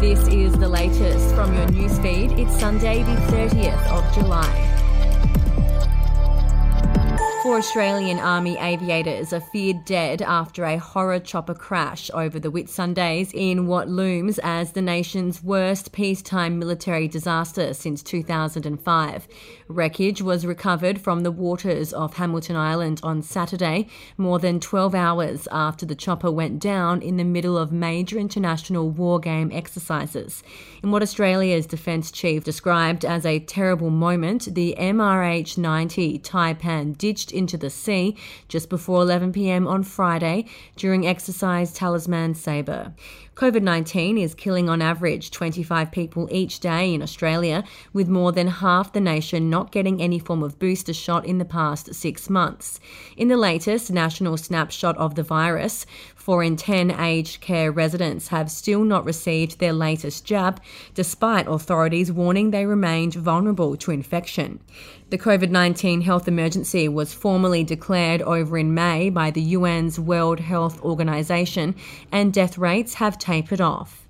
This is the latest from your newsfeed. It's Sunday, the 30th of July. Australian Army aviators are feared dead after a horror chopper crash over the Whitsundays in what looms as the nation's worst peacetime military disaster since 2005. Wreckage was recovered from the waters off Hamilton Island on Saturday, more than 12 hours after the chopper went down in the middle of major international war game exercises. In what Australia's Defence Chief described as a terrible moment, the MRH 90 Taipan ditched into the sea just before 11 pm on Friday during exercise Talisman Sabre. COVID 19 is killing on average 25 people each day in Australia, with more than half the nation not getting any form of booster shot in the past six months. In the latest national snapshot of the virus, 4 in 10 aged care residents have still not received their latest jab, despite authorities warning they remained vulnerable to infection. The COVID 19 health emergency was formally declared over in May by the UN's World Health Organization, and death rates have tapered off.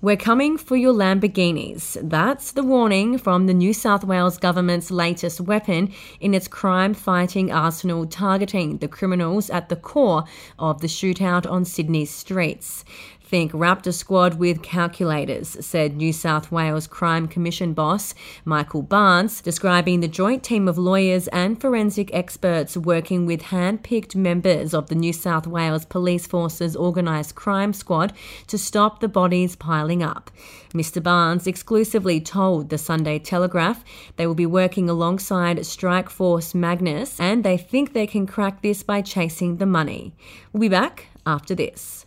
We're coming for your Lamborghinis. That's the warning from the New South Wales government's latest weapon in its crime fighting arsenal targeting the criminals at the core of the shootout on Sydney's streets. Think Raptor Squad with calculators, said New South Wales Crime Commission boss Michael Barnes, describing the joint team of lawyers and forensic experts working with hand picked members of the New South Wales Police Force's organised crime squad to stop the bodies piling up. Mr. Barnes exclusively told the Sunday Telegraph they will be working alongside Strike Force Magnus and they think they can crack this by chasing the money. We'll be back after this.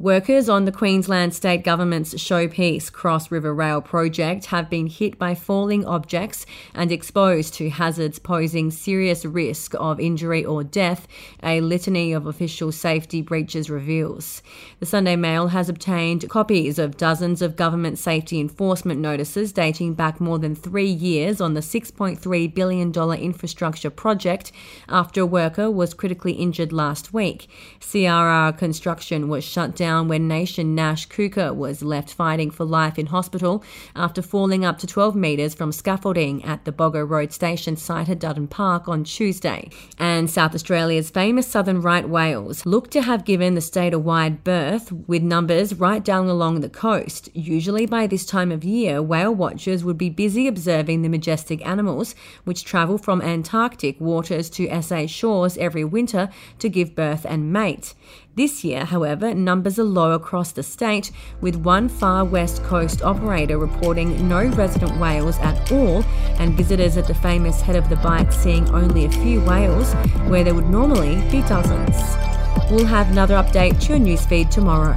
Workers on the Queensland State Government's Showpiece Cross River Rail project have been hit by falling objects and exposed to hazards posing serious risk of injury or death, a litany of official safety breaches reveals. The Sunday Mail has obtained copies of dozens of government safety enforcement notices dating back more than three years on the $6.3 billion infrastructure project after a worker was critically injured last week. CRR construction was shut down when nation Nash Kuka was left fighting for life in hospital after falling up to 12 metres from scaffolding at the Boggo Road station site at Dutton Park on Tuesday. And South Australia's famous southern right whales look to have given the state a wide berth with numbers right down along the coast. Usually by this time of year, whale watchers would be busy observing the majestic animals which travel from Antarctic waters to SA shores every winter to give birth and mate. This year, however, numbers are low across the state, with one far west coast operator reporting no resident whales at all, and visitors at the famous Head of the Bight seeing only a few whales where there would normally be dozens. We'll have another update to your newsfeed tomorrow.